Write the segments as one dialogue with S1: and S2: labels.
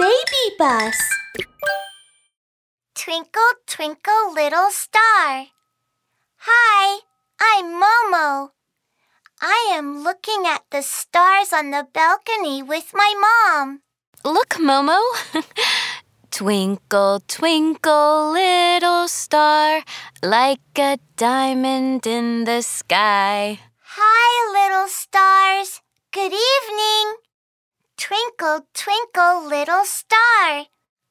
S1: BabyBus.
S2: Twinkle, twinkle, little star. Hi, I'm Momo. I am looking at the stars on the balcony with my mom.
S3: Look, Momo. twinkle, twinkle, little star, like a diamond in the sky.
S2: Hi, little stars. Good evening. Twinkle, twinkle, little star.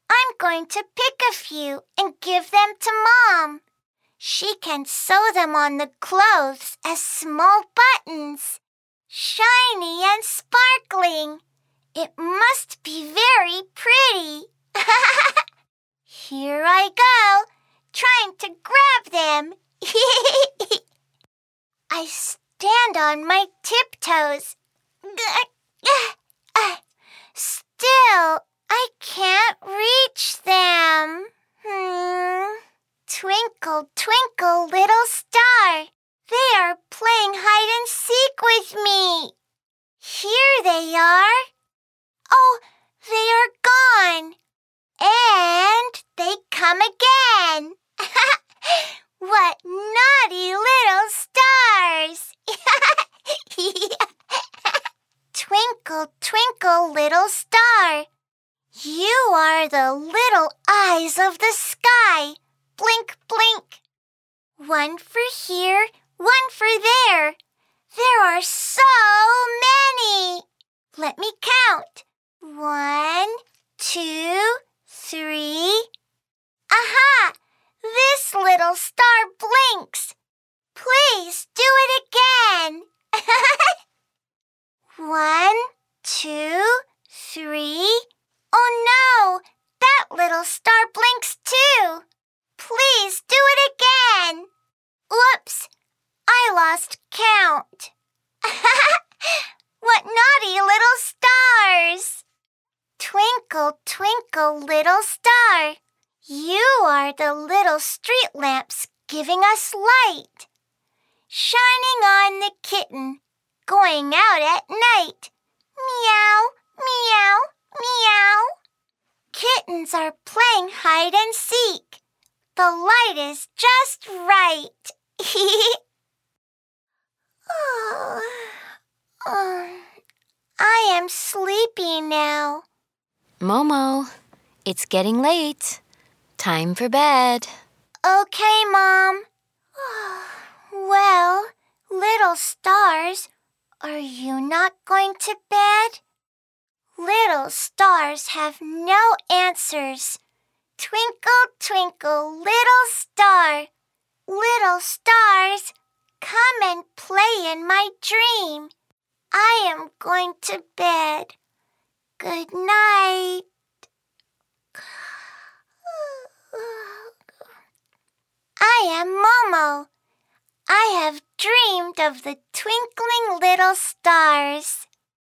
S2: I'm going to pick a few and give them to Mom. She can sew them on the clothes as small buttons, shiny and sparkling. It must be very pretty. Here I go, trying to grab them. I stand on my tiptoes. Twinkle, twinkle, little star. They are playing hide and seek with me. Here they are. Oh, they are gone. And they come again. what naughty little stars! twinkle, twinkle, little star. You are the little eyes of the sky. Blink, blink. One for here, one for there. There are so many. Let me count. One, two, three. Aha! This little star blinks. Please do it again. One, two, three. Oh no! That little star blinks too. Please do it again. Whoops! I lost count. what naughty little stars! Twinkle, little star. You are the little street lamps giving us light. Shining on the kitten, going out at night. Meow, meow, meow. Kittens are playing hide and seek. The light is just right. oh, oh, I am sleepy now.
S3: Momo, it's getting late. Time for bed.
S2: Okay, Mom. well, little stars, are you not going to bed? Little stars have no answers. Twinkle, twinkle, little star. Little stars, come and play in my dream. I am going to bed. Good night. I am Momo. I have dreamed of the twinkling little stars.